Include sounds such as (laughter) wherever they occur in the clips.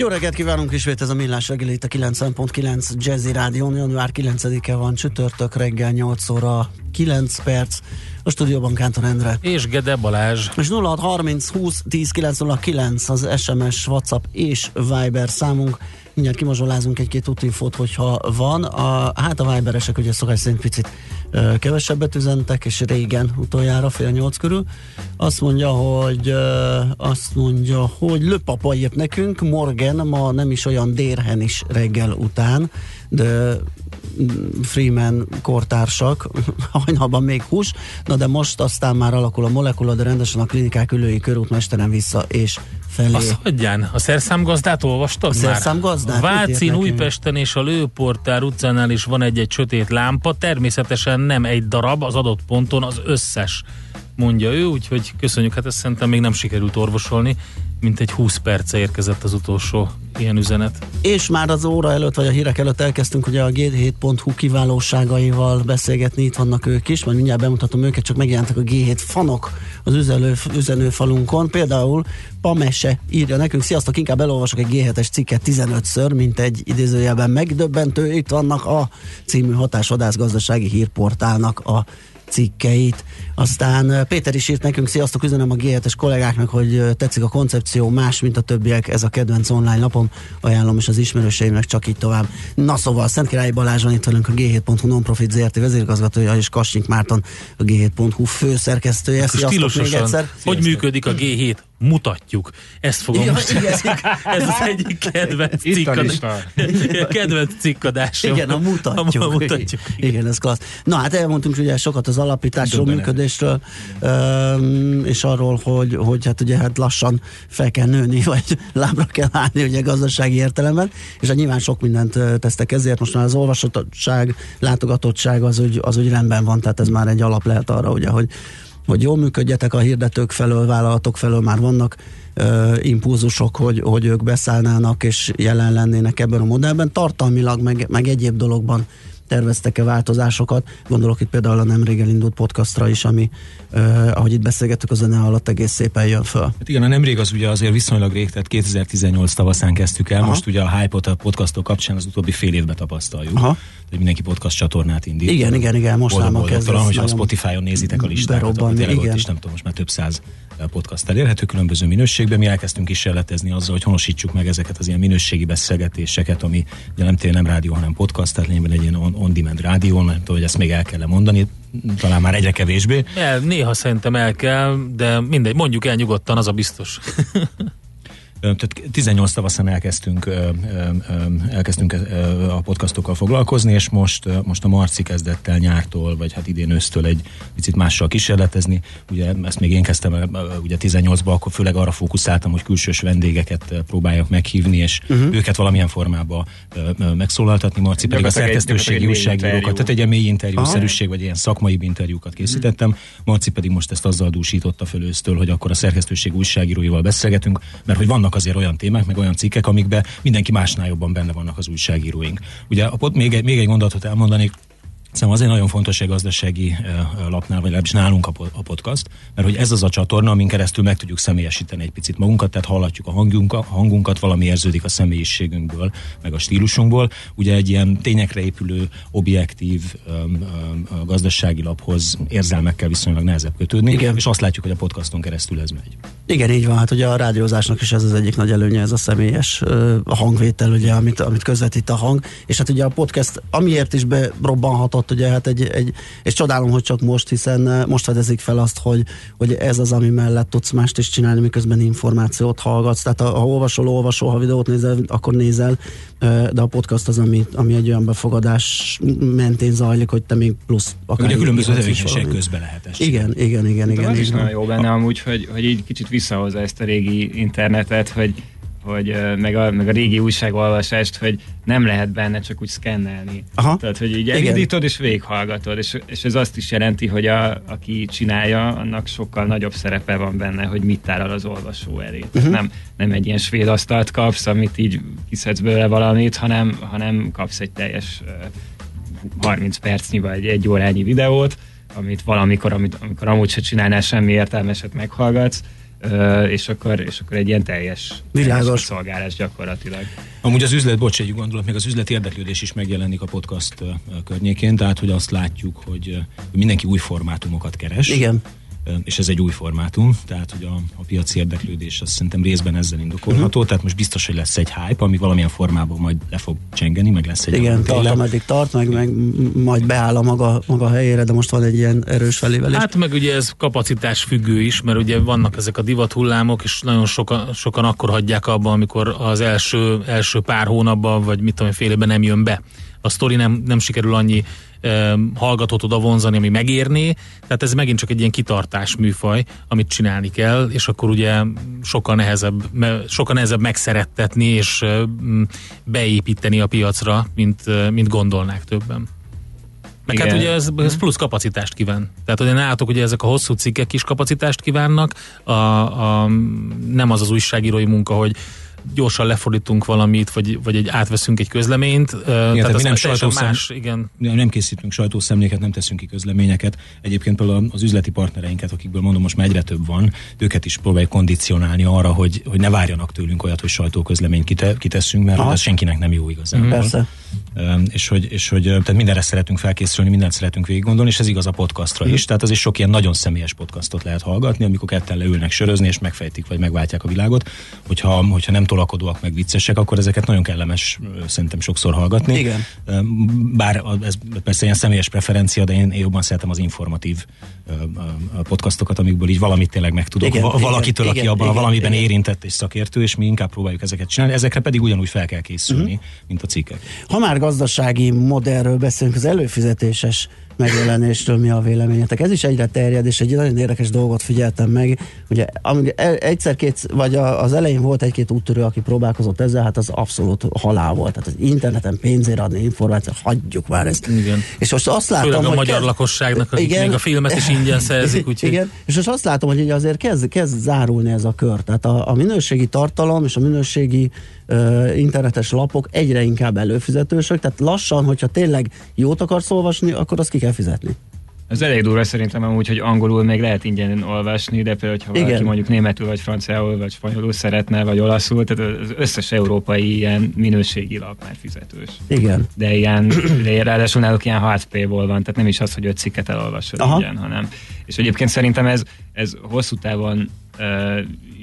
Jó reggelt kívánunk ismét ez a Millás reggeli itt a 90.9 Jazzy Rádión. Január 9-e van csütörtök reggel 8 óra 9 perc. A stúdióban Kántor Endre. És Gede Balázs. És 0630 20 10 909 az SMS, WhatsApp és Viber számunk. Mindjárt kimazsolázunk egy-két útinfót, hogyha van. A, hát a Viberesek ugye szokás szerint picit ö, kevesebbet üzentek, és régen utoljára fél nyolc körül. Azt mondja, hogy ö, azt mondja, hogy löpapa írt nekünk, Morgan ma nem is olyan dérhen is reggel után, de Freeman kortársak, (laughs) hajnalban még hús, na de most aztán már alakul a molekula, de rendesen a klinikák ülői körútmesteren vissza és felé. Azt hagyján, a szerszámgazdát olvastad A már? szerszámgazdát? Vácin? Újpesten és a Lőportár utcánál is van egy-egy sötét lámpa, természetesen nem egy darab, az adott ponton az összes, mondja ő, úgyhogy köszönjük, hát ezt szerintem még nem sikerült orvosolni, mint egy 20 perce érkezett az utolsó ilyen üzenet. És már az óra előtt, vagy a hírek előtt elkezdtünk ugye a G7.hu kiválóságaival beszélgetni, itt vannak ők is, majd mindjárt bemutatom őket, csak megjelentek a G7 fanok az üzenő, üzenőfalunkon. Például Pamese írja nekünk, sziasztok, inkább elolvasok egy G7-es cikket 15-ször, mint egy idézőjelben megdöbbentő. Itt vannak a című hatásvadász gazdasági hírportálnak a cikkeit. Aztán Péter is írt nekünk, sziasztok, üzenem a G7-es kollégáknak, hogy tetszik a koncepció, más, mint a többiek, ez a kedvenc online lapom, ajánlom is az ismerőseimnek, csak így tovább. Na szóval, Szent Királyi Balázs van itt velünk, a G7.hu Nonprofit ZRT vezérigazgatója, és Kassink Márton, a G7.hu főszerkesztője. Sziasztok még egyszer. hogy működik a G7? Mutatjuk. Ezt fogom Ja, most. igen. (laughs) Ez az egyik kedvenc Itt a cikkad... lista. (laughs) kedvenc cikkadásom. Igen, a mutatjuk. A mutatjuk. Igen, ez klassz. Na hát elmondtunk ugye sokat az alapításról, Döbbenet. működésről, és arról, hogy, hogy hát ugye hát lassan fel kell nőni, (laughs) vagy lábra kell állni ugye gazdasági értelemben, és hát nyilván sok mindent tesztek ezért, most már az olvasatottság, látogatottság az úgy, az úgy rendben van, tehát ez már egy alap lehet arra, ugye, hogy hogy jól működjetek a hirdetők felől, vállalatok felől már vannak ö, impulzusok, hogy, hogy ők beszállnának és jelen lennének ebben a modellben. Tartalmilag, meg, meg egyéb dologban terveztek-e változásokat. Gondolok itt például a nemrég elindult podcastra is, ami, ö, ahogy itt beszélgettük, a zene alatt egész szépen jön föl. Hát igen, a nemrég az ugye azért viszonylag rég, tehát 2018 tavaszán kezdtük el, Aha. Most ugye a hype-ot a podcastok kapcsán az utóbbi fél évben tapasztaljuk, Aha. hogy mindenki podcast csatornát indít. Igen, igen, igen, most lámon kezd ez hogyha a Spotify-on nézitek a listákat, akkor berobbanni, tényleg ott igen. is nem tudom, most már több száz eh, podcast elérhető különböző minőségben. Mi elkezdtünk kísérletezni azzal, hogy honosítsuk meg ezeket az ilyen minőségi beszélgetéseket, ami ugye nem tényleg nem rádió, hanem podcast, tehát lényegben egy ilyen on- on-demand rádió, nem tudom, hogy ezt még el kell mondani, talán már egyre kevésbé. El, néha szerintem el kell, de mindegy, mondjuk el nyugodtan, az a biztos. (laughs) Tehát 18 tavaszán elkezdtünk, elkezdtünk a podcastokkal foglalkozni, és most, most a Marci kezdett el nyártól, vagy hát idén ősztől egy picit mással kísérletezni. Ugye ezt még én kezdtem ugye 18-ban, akkor főleg arra fókuszáltam, hogy külsős vendégeket próbáljak meghívni, és uh-huh. őket valamilyen formába ö, ö, megszólaltatni. Marci pedig a szerkesztőségi újságírókat, tehát egy ilyen mély interjúszerűség, vagy ilyen szakmai interjúkat készítettem. Marci pedig most ezt azzal dúsította föl ősztől, hogy akkor a szerkesztőség újságíróival beszélgetünk, mert hogy vannak azért olyan témák, meg olyan cikkek, amikben mindenki másnál jobban benne vannak az újságíróink. Ugye a még, egy, még egy mondatot elmondanék, Szerintem azért nagyon fontos egy gazdasági lapnál, vagy legalábbis nálunk a, po- a podcast, mert hogy ez az a csatorna, amin keresztül meg tudjuk személyesíteni egy picit magunkat, tehát hallatjuk a hangunkat, hangunkat valami érződik a személyiségünkből, meg a stílusunkból. Ugye egy ilyen tényekre épülő, objektív gazdasági laphoz érzelmekkel viszonylag nehezebb kötődni, Igen. és azt látjuk, hogy a podcaston keresztül ez megy. Igen, így van. Hát ugye a rádiózásnak is ez az egyik nagy előnye, ez a személyes a hangvétel, ugye, amit, amit közvetít a hang. És hát ugye a podcast amiért is berobbanhatott, ugye, hát egy, egy, és csodálom, hogy csak most, hiszen ö, most fedezik fel azt, hogy, hogy ez az, ami mellett tudsz mást is csinálni, miközben információt hallgatsz. Tehát ha, ha olvasol, olvasol, ha videót nézel, akkor nézel, ö, de a podcast az, ami, ami egy olyan befogadás mentén zajlik, hogy te még plusz akár Ugye különböző tevékenység közben lehet esni. Igen, igen, igen, De igen. az is nagyon jó benne amúgy, hogy, hogy így kicsit visszahozza ezt a régi internetet, hogy hogy meg a, meg a régi újságolvasást, hogy nem lehet benne csak úgy szkennelni. Aha. Tehát, hogy így elindítod és végighallgatod, és, és ez azt is jelenti, hogy a, aki csinálja, annak sokkal nagyobb szerepe van benne, hogy mit tárol az olvasó elé. Uh-huh. Nem, nem egy ilyen svéd asztalt kapsz, amit így kiszedsz belőle valamit, hanem, hanem kapsz egy teljes uh, 30 percnyi vagy egy órányi videót, amit valamikor, amit, amikor amúgy se csinálnál semmi értelmeset meghallgatsz, és akkor, és akkor egy ilyen teljes, teljes szolgálás gyakorlatilag. Amúgy az üzlet, bocs, egy gondolat, még az üzleti érdeklődés is megjelenik a podcast környékén, tehát hogy azt látjuk, hogy mindenki új formátumokat keres. Igen és ez egy új formátum, tehát hogy a, a piaci érdeklődés azt szerintem részben ezzel indokolható, uh-huh. tehát most biztos, hogy lesz egy hype, ami valamilyen formában majd le fog csengeni, meg lesz egy Igen, tart, ameddig tart, meg, meg majd beáll a maga, maga helyére, de most van egy ilyen erős felévelés. Hát meg ugye ez kapacitás függő is, mert ugye vannak ezek a divat hullámok, és nagyon sokan, sokan akkor hagyják abba, amikor az első, első pár hónapban, vagy mit tudom, fél évben nem jön be. A sztori nem, nem sikerül annyi hallgatót oda vonzani, ami megérné, tehát ez megint csak egy ilyen kitartás műfaj, amit csinálni kell, és akkor ugye sokkal nehezebb, sokkal nehezebb megszerettetni és beépíteni a piacra, mint, mint gondolnák többen. Meg hát ugye ez, ez plusz kapacitást kíván. Tehát ugye nálatok ugye ezek a hosszú cikkek is kapacitást kívánnak, a, a, nem az az újságírói munka, hogy gyorsan lefordítunk valamit, vagy, vagy egy átveszünk egy közleményt. Igen, tehát, tehát mi nem, sajtószem, más, igen. nem készítünk sajtószemléket, nem teszünk ki közleményeket. Egyébként például az üzleti partnereinket, akikből mondom most már egyre több van, őket is próbáljuk kondicionálni arra, hogy, hogy ne várjanak tőlünk olyat, hogy sajtóközleményt kite, kiteszünk, mert ez senkinek nem jó igazán. Mm, persze. És hogy, és hogy tehát mindenre szeretünk felkészülni, mindent szeretünk végig gondolni, és ez igaz a podcastra mm. is. Tehát az is sok ilyen nagyon személyes podcastot lehet hallgatni, amikor ketten leülnek sörözni, és megfejtik, vagy megváltják a világot. Hogyha, hogyha nem tolakodóak, meg viccesek, akkor ezeket nagyon kellemes szerintem sokszor hallgatni. Igen. Bár ez persze ilyen személyes preferencia, de én, én jobban szeretem az informatív podcastokat, amikből így valamit tényleg megtudok igen, valakitől, igen, aki abban igen, valamiben igen. érintett és szakértő, és mi inkább próbáljuk ezeket csinálni. Ezekre pedig ugyanúgy fel kell készülni, uh-huh. mint a cikkek. Ha már gazdasági modellről beszélünk, az előfizetéses megjelenésről mi a véleményetek? Ez is egyre terjed, és egy nagyon érdekes dolgot figyeltem meg. Ugye egyszer-két, vagy az elején volt egy-két úttörő, aki próbálkozott ezzel, hát az abszolút halál volt. Tehát az interneten pénzért adni információt, hagyjuk már ezt. Igen. És most azt látom, Főleg a hogy magyar kezd... lakosságnak, akik igen, még a filmet is ingyen szerzik. (laughs) Úgyhogy... Igen, és most azt látom, hogy azért kezd, kezd zárulni ez a kör. Tehát a, a minőségi tartalom és a minőségi internetes lapok egyre inkább előfizetősök, tehát lassan, hogyha tényleg jót akarsz olvasni, akkor azt ki kell fizetni. Ez elég durva szerintem amúgy, hogy angolul még lehet ingyen olvasni, de például, ha valaki Igen. mondjuk németül, vagy franciául, vagy spanyolul szeretne, vagy olaszul, tehát az összes európai ilyen minőségi lap már fizetős. Igen. De ilyen, de ráadásul náluk ilyen HTP-ból van, tehát nem is az, hogy öt cikket elolvasod ingyen, hanem. És egyébként szerintem ez, ez hosszú távon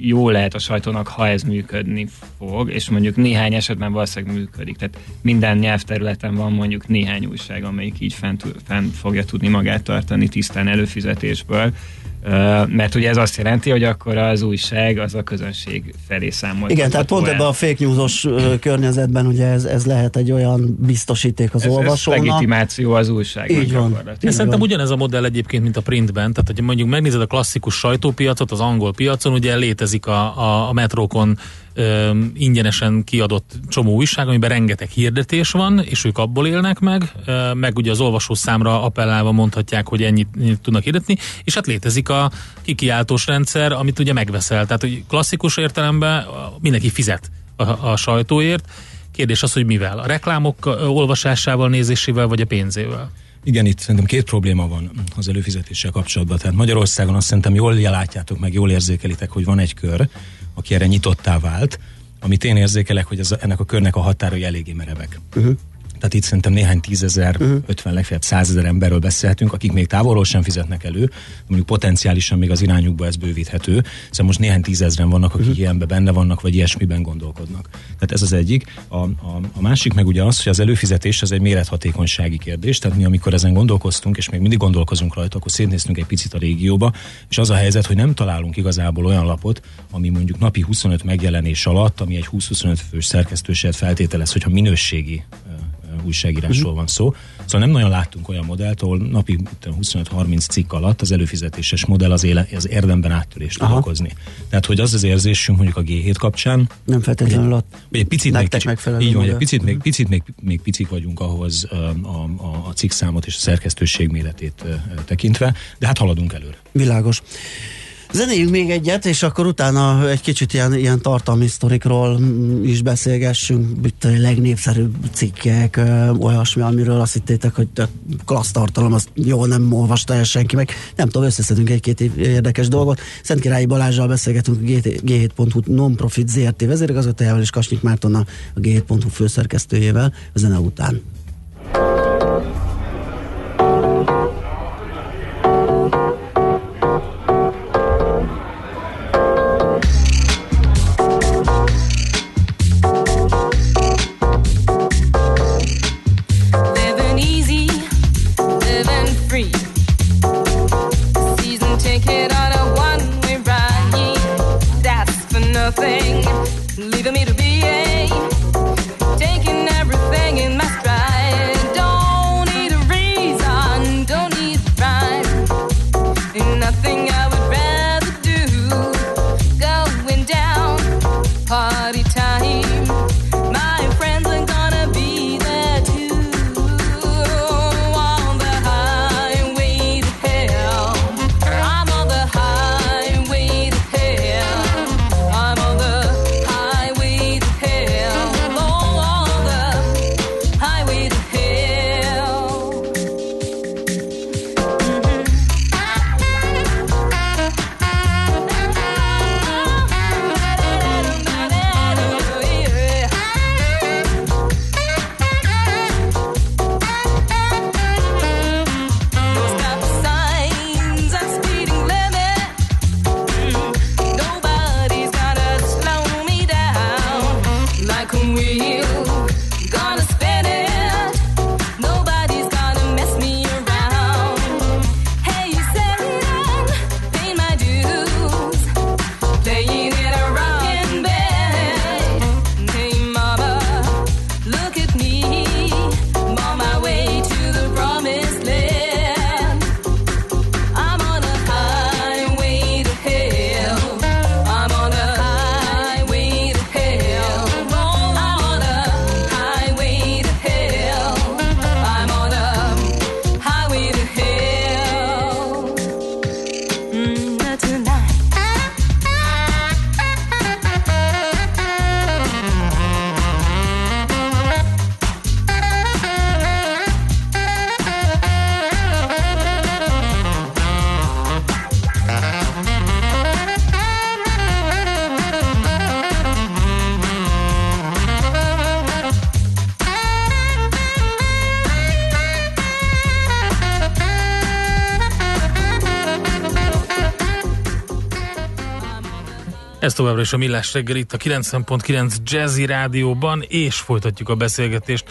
jó lehet a sajtónak, ha ez működni fog, és mondjuk néhány esetben valószínűleg működik. Tehát minden nyelvterületen van mondjuk néhány újság, amelyik így fent, fent fogja tudni magát tartani tisztán előfizetésből, mert ugye ez azt jelenti, hogy akkor az újság az a közönség felé számol. Igen, tehát pont ebben a fake newsos környezetben ugye ez, ez lehet egy olyan biztosíték az ez, olvasónak. Ez legitimáció az újság. Így van. Így szerintem van. ugyanez a modell egyébként, mint a printben, tehát hogy mondjuk megnézed a klasszikus sajtópiacot, az angol piacon, ugye létezik a, a, a metrókon ö, ingyenesen kiadott csomó újság, amiben rengeteg hirdetés van, és ők abból élnek meg, ö, meg ugye az olvasó számra appellálva mondhatják, hogy ennyit, ennyit tudnak hirdetni, és hát létezik a kikiáltós rendszer, amit ugye megveszel. Tehát, hogy klasszikus értelemben mindenki fizet a, a sajtóért. Kérdés az, hogy mivel? A reklámok olvasásával, nézésével, vagy a pénzével? Igen, itt szerintem két probléma van az előfizetéssel kapcsolatban. Tehát Magyarországon azt szerintem jól látjátok, meg jól érzékelitek, hogy van egy kör, aki erre nyitottá vált, amit én érzékelek, hogy ez, ennek a körnek a határai eléggé merevek. Uh-huh. Tehát itt szerintem néhány tízezer, uh-huh. 50 legfeljebb százezer emberről beszélhetünk, akik még távolról sem fizetnek elő, mondjuk potenciálisan még az irányukba ez bővíthető. Szóval most néhány tízezren vannak, akik uh-huh. ilyenben benne vannak, vagy ilyesmiben gondolkodnak. Tehát ez az egyik. A, a, a másik meg ugye az, hogy az előfizetés az egy mérethatékonysági kérdés. Tehát mi, amikor ezen gondolkoztunk, és még mindig gondolkozunk rajta, akkor szétnéztünk egy picit a régióba, és az a helyzet, hogy nem találunk igazából olyan lapot, ami mondjuk napi 25 megjelenés alatt, ami egy 20-25 fős szerkesztőséget feltételez, hogyha minőségi újságírásról uh-huh. van szó. Szóval nem nagyon láttunk olyan modellt, ahol napi 25-30 cikk alatt az előfizetéses modell az, éle, az érdemben áttörést tud okozni. Tehát, hogy az az érzésünk mondjuk a G7 kapcsán. Nem feltétlenül ott. Egy picit még, kicsi, így van, egy picit, még, picit még, még picik vagyunk ahhoz a, a, a cikkszámot és a szerkesztőség méretét tekintve, de hát haladunk előre. Világos. Zenéljünk még egyet, és akkor utána egy kicsit ilyen, ilyen tartalmi sztorikról is beszélgessünk, itt a legnépszerűbb cikkek, olyasmi, amiről azt hittétek, hogy klassz tartalom, azt jól nem olvasta el senki, meg nem tudom, összeszedünk egy-két érdekes dolgot. Szentkirályi Balázsral beszélgetünk a G7.hu non-profit ZRT vezérigazgatójával és Kasnyik Mártonnal a G7.hu főszerkesztőjével a zene után. Továbbra is a Millás reggel itt a 90.9 Jazzy Rádióban, és folytatjuk a beszélgetést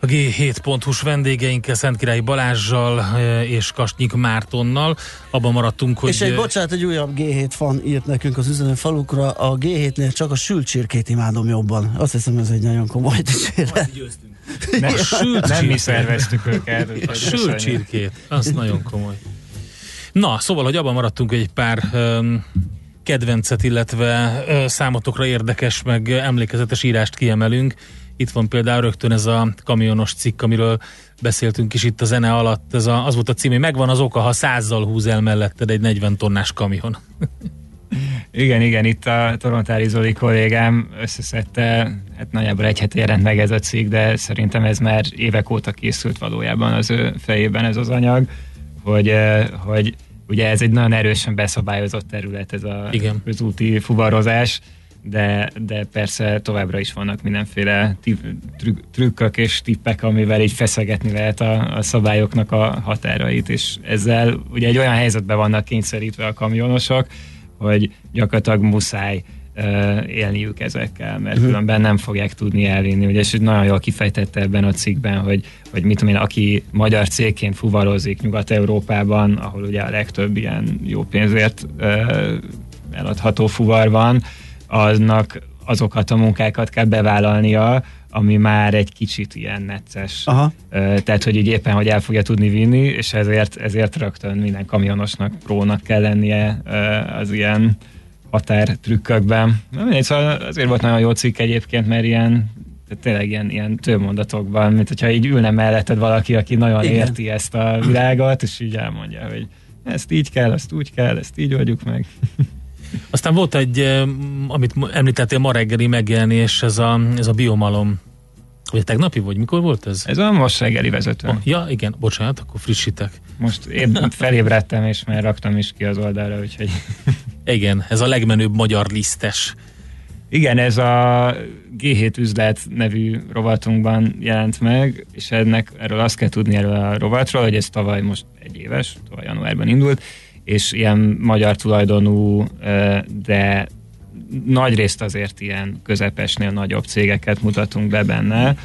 a G7.hu-s vendégeinkkel, Szentkirályi Balázsjal eh, és Kastnyik Mártonnal. Abban maradtunk, hogy... És egy bocsánat, egy újabb G7 fan írt nekünk az üzenő falukra, a G7-nél csak a sült csirkét imádom jobban. Azt hiszem, ez egy nagyon komoly dicséret. Nem, nem mi szerveztük őket. A sült csirkét, az nagyon komoly. Na, szóval, hogy abban maradtunk, hogy egy pár um, kedvencet, illetve számotokra érdekes, meg emlékezetes írást kiemelünk. Itt van például rögtön ez a kamionos cikk, amiről beszéltünk is itt a zene alatt. Ez a, az volt a cím, hogy megvan az oka, ha százzal húz el melletted egy 40 tonnás kamion. (laughs) igen, igen, itt a Torontári Zoli kollégám összeszedte, hát nagyjából egy hete jelent meg ez a cikk, de szerintem ez már évek óta készült valójában az ő fejében ez az anyag, hogy, hogy ugye ez egy nagyon erősen beszabályozott terület, ez a Igen. közúti fuvarozás, de, de persze továbbra is vannak mindenféle trük, trükkök és tippek, amivel így feszegetni lehet a, a szabályoknak a határait, és ezzel ugye egy olyan helyzetben vannak kényszerítve a kamionosok, hogy gyakorlatilag muszáj élniük ezekkel, mert uh-huh. különben nem fogják tudni elvinni. Ugye, és nagyon jól kifejtette ebben a cikkben, hogy, hogy mit tudom én, aki magyar cégként fuvarozik Nyugat-Európában, ahol ugye a legtöbb ilyen jó pénzért eladható fuvar van, annak azokat a munkákat kell bevállalnia, ami már egy kicsit ilyen necces. Aha. Tehát, hogy így éppen, hogy el fogja tudni vinni, és ezért, ezért rögtön minden kamionosnak prónak kell lennie az ilyen határtrükkökben. Na mindegy, szóval azért volt nagyon jó cikk egyébként, mert ilyen tehát tényleg ilyen, ilyen tőmondatokban, mint hogyha így ülne melletted valaki, aki nagyon Igen. érti ezt a világot, és így elmondja, hogy ezt így kell, ezt úgy kell, ezt így oldjuk meg. Aztán volt egy, amit említettél ma reggeli megjelenés, ez a, ez a biomalom. Vagy tegnapi, vagy mikor volt ez? Ez a most reggeli vezető. Oh, ja, igen, bocsánat, akkor frissítek. Most én felébredtem, és már raktam is ki az oldalra, úgyhogy... igen, ez a legmenőbb magyar lisztes. Igen, ez a G7 üzlet nevű rovatunkban jelent meg, és ennek erről azt kell tudni erről a rovatról, hogy ez tavaly most egy éves, tavaly januárban indult, és ilyen magyar tulajdonú, de nagy részt azért ilyen közepesnél nagyobb cégeket mutatunk be benne,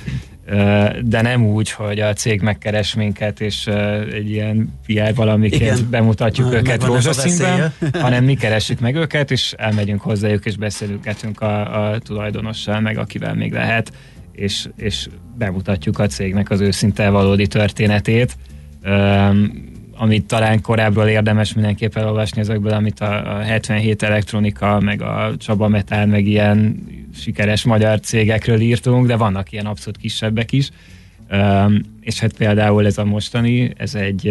de nem úgy, hogy a cég megkeres minket, és egy ilyen PR valamiként Igen. bemutatjuk Na, őket rózsaszínben, (laughs) hanem mi keressük meg őket, és elmegyünk hozzájuk, és beszélgetünk a, a tulajdonossal, meg akivel még lehet, és, és bemutatjuk a cégnek az őszinte valódi történetét amit talán korábban érdemes mindenképp elolvasni ezekből, amit a, a 77 elektronika, meg a Csaba Metál, meg ilyen sikeres magyar cégekről írtunk, de vannak ilyen abszolút kisebbek is. Um, és hát például ez a mostani, ez egy,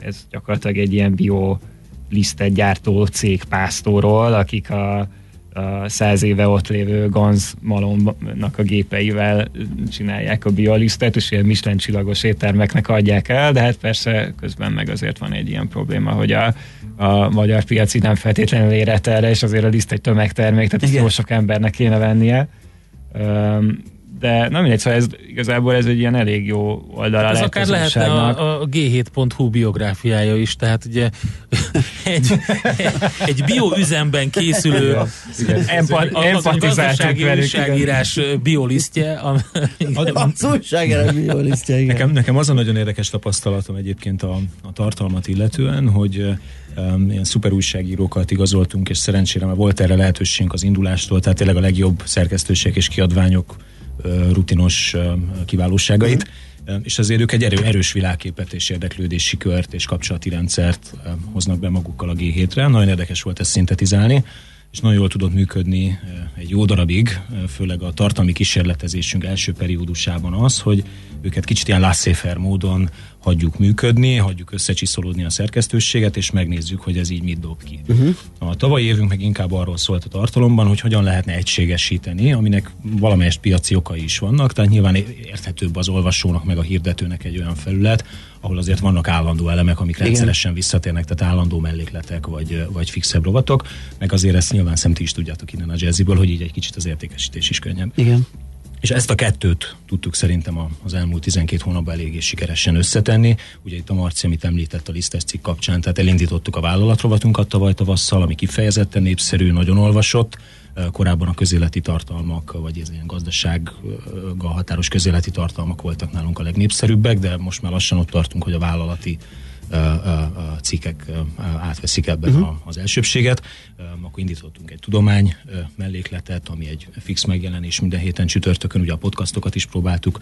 ez gyakorlatilag egy ilyen bio lisztet gyártó cég pásztóról, akik a a száz éve ott lévő Ganz malomnak a gépeivel csinálják a biolisztet, és ilyen Michelin csillagos éttermeknek adják el, de hát persze közben meg azért van egy ilyen probléma, hogy a, a magyar piaci nem feltétlenül érett erre, és azért a liszt egy tömegtermék, tehát ezt jó sok embernek kéne vennie. Um, de nem mindegy, szóval ez, igazából ez egy ilyen elég jó oldala hát Ez akár lehetne a, a G7.hu biográfiája is, tehát ugye egy, egy bioüzemben készülő az gazdasági újságírás biolisztje. Az újságírás biolisztje, igen. Nekem, nekem az a nagyon érdekes tapasztalatom egyébként a, a tartalmat illetően, hogy um, ilyen szuper újságírókat igazoltunk, és szerencsére már volt erre lehetőségünk az indulástól, tehát tényleg a legjobb szerkesztőség és kiadványok rutinos kiválóságait, és azért ők egy erő, erős világképet és érdeklődési kört és kapcsolati rendszert hoznak be magukkal a G7-re. Nagyon érdekes volt ezt szintetizálni, és nagyon jól tudott működni egy jó darabig, főleg a tartalmi kísérletezésünk első periódusában az, hogy őket kicsit ilyen laissez módon hagyjuk működni, hagyjuk összecsiszolódni a szerkesztőséget, és megnézzük, hogy ez így mit dob ki. Uh-huh. A tavalyi évünk meg inkább arról szólt a tartalomban, hogy hogyan lehetne egységesíteni, aminek valamelyest piaci okai is vannak, tehát nyilván érthetőbb az olvasónak meg a hirdetőnek egy olyan felület, ahol azért vannak állandó elemek, amik Igen. rendszeresen visszatérnek, tehát állandó mellékletek vagy, vagy fixebb rovatok, meg azért ezt nyilván szemti is tudjátok innen a jazziből, hogy így egy kicsit az értékesítés is könnyebb. Igen. És ezt a kettőt tudtuk szerintem az elmúlt 12 hónapban eléggé sikeresen összetenni. Ugye itt a Marci, amit említett a lisztes cikk kapcsán, tehát elindítottuk a vállalatrovatunkat tavaly tavasszal, ami kifejezetten népszerű, nagyon olvasott. Korábban a közéleti tartalmak, vagy ez ilyen gazdasággal határos közéleti tartalmak voltak nálunk a legnépszerűbbek, de most már lassan ott tartunk, hogy a vállalati cikkek átveszik ebben uh-huh. az elsőbséget. Akkor indítottunk egy tudomány mellékletet, ami egy fix megjelenés minden héten csütörtökön, ugye a podcastokat is próbáltuk.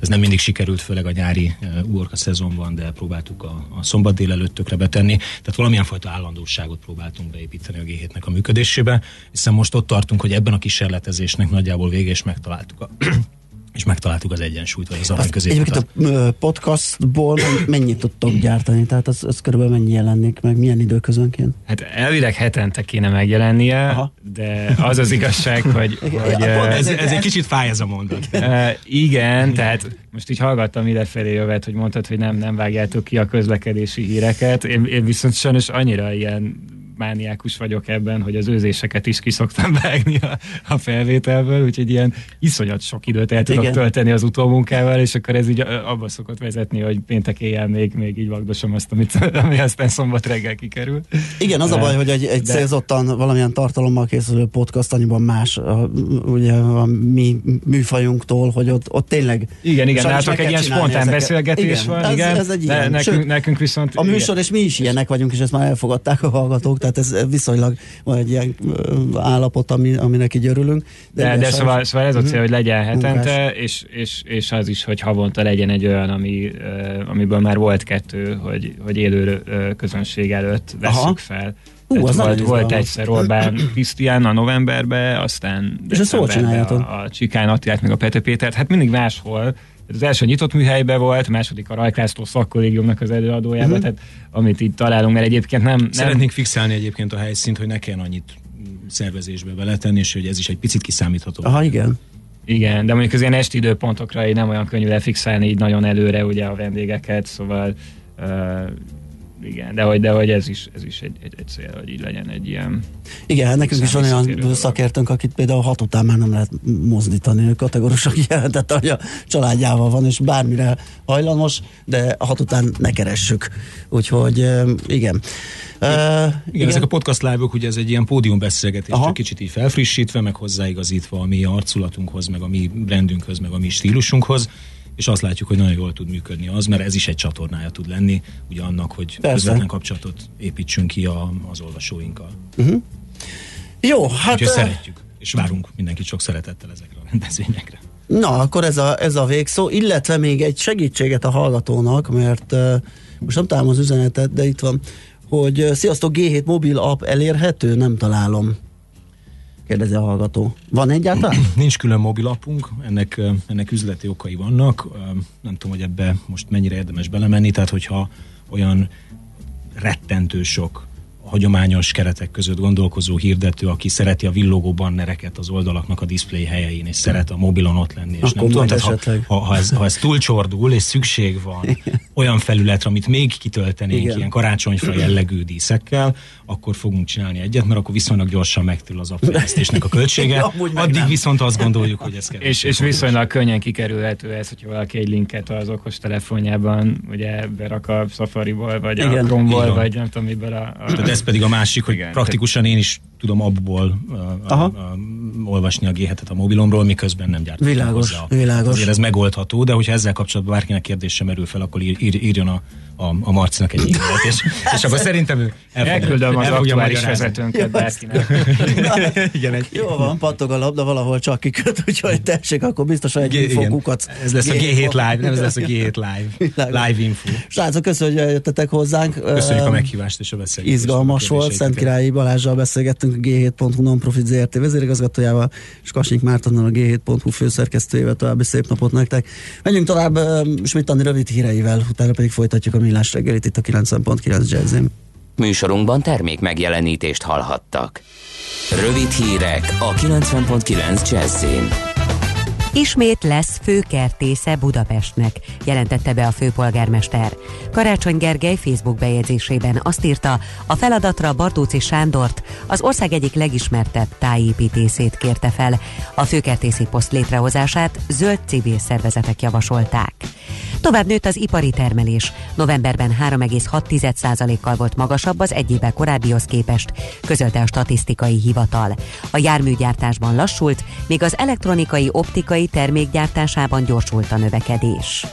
Ez nem mindig sikerült, főleg a nyári úrka szezonban, de próbáltuk a, a szombat délelőttökre betenni. Tehát valamilyen fajta állandóságot próbáltunk beépíteni a g a működésébe, hiszen most ott tartunk, hogy ebben a kísérletezésnek nagyjából vége, és megtaláltuk a és megtaláltuk az egyensúlyt, vagy az arany Egyébként a podcastból mennyit tudtok gyártani? Tehát az, az körülbelül mennyi jelenik meg, milyen időközönként? Hát elvileg hetente kéne megjelennie, Aha. de az az igazság, (laughs) hogy... hogy ja, ez, ez egy kicsit fáj ez a mondat. Igen, tehát most így hallgattam idefelé jövet, hogy mondtad, hogy nem, nem vágjátok ki a közlekedési híreket. Én, én viszont sajnos annyira ilyen mániákus vagyok ebben, hogy az őzéseket is kiszoktam (laughs) vágni a, a felvételből, úgyhogy ilyen iszonyat sok időt el tudok Igen. tölteni az utómunkával, és akkor ez így abba szokott vezetni, hogy péntek éjjel még, még így vagdosom azt, amit, (laughs) ami aztán szombat reggel kikerül. Igen, az a baj, hogy egy, egy De... célzottan valamilyen tartalommal készülő podcast annyiban más a, ugye a mi műfajunktól, hogy ott, ott tényleg igen, igen, látok egy ilyen spontán ezeket. beszélgetés igen, van, ez, igen. Ez egy ilyen. nekünk, nekünk viszont... A műsor, igen. és mi is ilyenek vagyunk, és ezt már elfogadták a hallgatók, tehát tehát ez viszonylag van egy ilyen állapot, ami, aminek így örülünk. De, de, de szóval, szóval ez a cél, uh-huh. hogy legyen hetente, és, és, és az is, hogy havonta legyen egy olyan, ami, amiből már volt kettő, hogy, hogy élő közönség előtt veszük fel. Hú, az volt, volt egyszer Orbán Krisztián a novemberben, aztán és ezt hol a, a Csikán Attilát, meg a Pete Pétert, hát mindig máshol. Az első nyitott műhelyben volt, a második a Rajkásztó szakkollégiumnak az előadójában, uh-huh. tehát amit itt találunk, mert egyébként nem... nem... Szeretnénk fixálni egyébként a helyszínt, hogy ne kelljen annyit szervezésbe beletenni, és hogy ez is egy picit kiszámítható. Aha, igen. Igen, de mondjuk az ilyen esti időpontokra így nem olyan könnyű lefixálni így nagyon előre ugye a vendégeket, szóval uh, igen, de hogy, de hogy ez is, ez is egy, egy, egy cél, hogy így legyen egy ilyen... Igen, hát nekünk is van olyan szakértőnk, akit például hat után már nem lehet mozdítani, ő kategórisan (laughs) jelentette, hogy a családjával van, és bármire hajlamos, de a hat után ne keressük. Úgyhogy igen. Uh, igen, igen, ezek a podcast live-ok, ugye ez egy ilyen pódiumbeszélgetés, csak kicsit így felfrissítve, meg hozzáigazítva a mi arculatunkhoz, meg a mi brandünkhöz, meg a mi stílusunkhoz és azt látjuk, hogy nagyon jól tud működni az, mert ez is egy csatornája tud lenni, ugye annak, hogy Persze. közvetlen kapcsolatot építsünk ki a, az olvasóinkkal. Uh-huh. Jó, hát... Úgyhogy szeretjük, és várunk mindenkit sok szeretettel ezekre a rendezvényekre. Na, akkor ez a, ez a végszó, illetve még egy segítséget a hallgatónak, mert uh, most nem találom az üzenetet, de itt van, hogy uh, sziasztok, G7 mobil app elérhető? Nem találom kérdezi a hallgató. Van egyáltalán? (clears throat) Nincs külön mobilapunk, ennek, ennek üzleti okai vannak. Nem tudom, hogy ebbe most mennyire érdemes belemenni, tehát hogyha olyan rettentő sok hagyományos keretek között gondolkozó hirdető, aki szereti a villogó bannereket az oldalaknak a display helyein, és szeret a mobilon ott lenni. És nem tudom, tehát ha, ha, ha, ez, ha ez túlcsordul, és szükség van olyan felületre, amit még kitöltenénk Igen. ilyen karácsonyfa jellegű díszekkel, akkor fogunk csinálni egyet, mert akkor viszonylag gyorsan megtől az appfejlesztésnek a költsége. (laughs) Addig viszont azt gondoljuk, hogy ez kell. És, és viszonylag könnyen kikerülhető ez, hogyha valaki egy linket az okos telefonjában ugye berak a Safari-ból, vagy Igen. a Chrome-ból, vagy nem tudom miből a, a... Tehát ez pedig a másik, hogy Igen. praktikusan én is tudom abból a, a, a, olvasni a g a mobilomról, miközben nem gyártom világos, hozzá. Világos. Azért ez megoldható, de hogyha ezzel kapcsolatban bárkinek kérdése merül fel, akkor ír, ír, írjon a, a, a Marcinak egy e-mailt, és, és akkor szerintem ő elküldöm az aktuális vezetőnket bárkinek. (laughs) Igen, egy... Jó van, pattog a labda, valahol csak kiköt, (laughs) úgyhogy tessék, akkor biztos, egy infokukat. Ez lesz a G7 Live, nem ez lesz a G7 Live. (laughs) Live info. Srácok, köszönjük, hogy jöttetek hozzánk. Köszönjük a meghívást és a beszélgetést. Izgalmas volt, Szent Királyi Balázsral beszélgettünk a G7.hu Nonprofit ZRT vezérigazgatójával, és Kasnyik Mártonnal a G7.hu főszerkesztőjével további szép napot nektek. Menjünk tovább Smittani rövid híreivel, utána pedig folytatjuk a millás reggelit itt a 90.9 Jazzin. Műsorunkban termék megjelenítést hallhattak. Rövid hírek a 90.9 Jazzin. Ismét lesz főkertésze Budapestnek, jelentette be a főpolgármester. Karácsony Gergely Facebook bejegyzésében azt írta, a feladatra Bartóci Sándort, az ország egyik legismertebb tájépítészét kérte fel. A főkertészi poszt létrehozását zöld civil szervezetek javasolták. Tovább nőtt az ipari termelés. Novemberben 3,6%-kal volt magasabb az egy évvel korábbihoz képest, közölte a statisztikai hivatal. A járműgyártásban lassult, míg az elektronikai optikai termékgyártásában gyorsult a növekedés.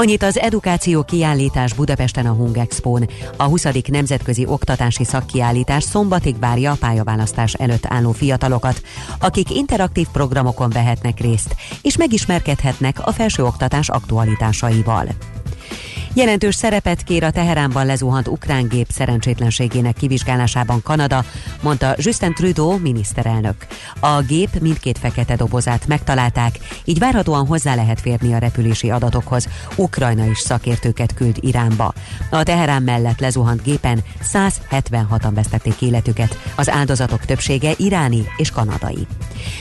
Annyit az edukáció kiállítás Budapesten a Hungexpón. A 20. nemzetközi oktatási szakkiállítás szombatig várja a pályaválasztás előtt álló fiatalokat, akik interaktív programokon vehetnek részt, és megismerkedhetnek a felsőoktatás aktualitásaival. Jelentős szerepet kér a Teheránban lezuhant ukrán gép szerencsétlenségének kivizsgálásában Kanada, mondta Justin Trudeau miniszterelnök. A gép mindkét fekete dobozát megtalálták, így várhatóan hozzá lehet férni a repülési adatokhoz. Ukrajna is szakértőket küld Iránba. A Teherán mellett lezuhant gépen 176-an vesztették életüket, az áldozatok többsége iráni és kanadai.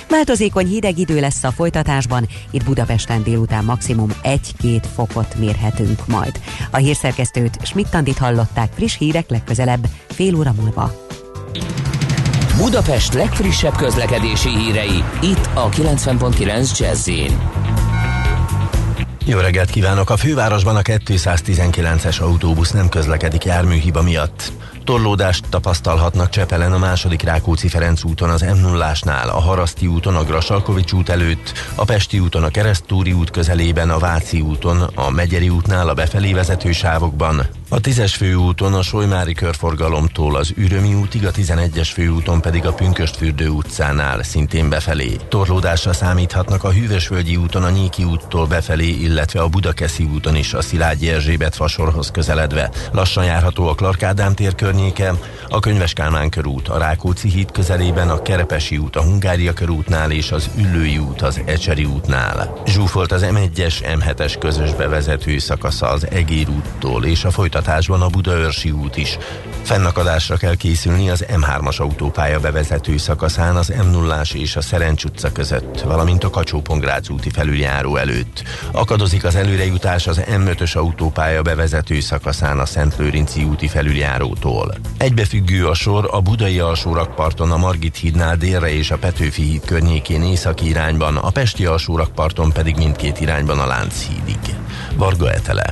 Változékony hideg idő lesz a folytatásban, itt Budapesten délután maximum 1-2 fokot mérhetünk majd. A hírszerkesztőt Schmidt-Tandit hallották friss hírek legközelebb fél óra múlva. Budapest legfrissebb közlekedési hírei itt a 90.9 jazz jó reggelt kívánok! A fővárosban a 219-es autóbusz nem közlekedik járműhiba miatt. Torlódást tapasztalhatnak Csepelen a második Rákóczi-Ferenc úton az m 0 a Haraszti úton a Grasalkovics út előtt, a Pesti úton a Keresztúri út közelében, a Váci úton, a Megyeri útnál a befelé vezető sávokban, A 10-es főúton a Solymári körforgalomtól az Ürömi útig, a 11-es főúton pedig a Pünköstfürdő utcánál szintén befelé. Torlódásra számíthatnak a Hűvösvölgyi úton a Nyíki úttól befelé, illetve a Budakeszi úton is a Szilágyi Erzsébet fasorhoz közeledve. Lassan járható a Clark Ádám tér környéke, a Könyves Kálmán körút, a Rákóczi híd közelében, a Kerepesi út, a Hungária körútnál és az Üllői út az Ecseri útnál. Zsúfolt az M1-es, M7-es közös bevezető szakasza az Egér úttól és a folytatás folytatásban a Budaörsi út is. Fennakadásra kell készülni az M3-as autópálya bevezető szakaszán az m 0 és a Szerencs utca között, valamint a kacsó úti felüljáró előtt. Akadozik az előrejutás az M5-ös autópálya bevezető szakaszán a Lőrinci úti felüljárótól. Egybefüggő a sor a budai alsórakparton a Margit hídnál délre és a Petőfi híd környékén északi irányban, a Pesti alsórakparton pedig mindkét irányban a Lánchídig. Varga Etele,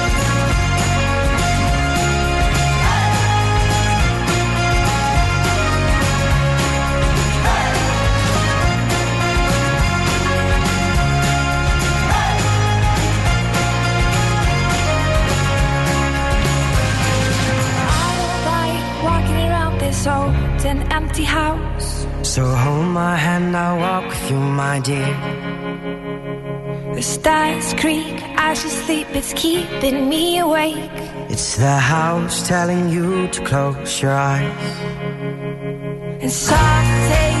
Empty house. So hold my hand, I'll walk with you, my dear. The stars creak as you sleep, it's keeping me awake. It's the house telling you to close your eyes. And some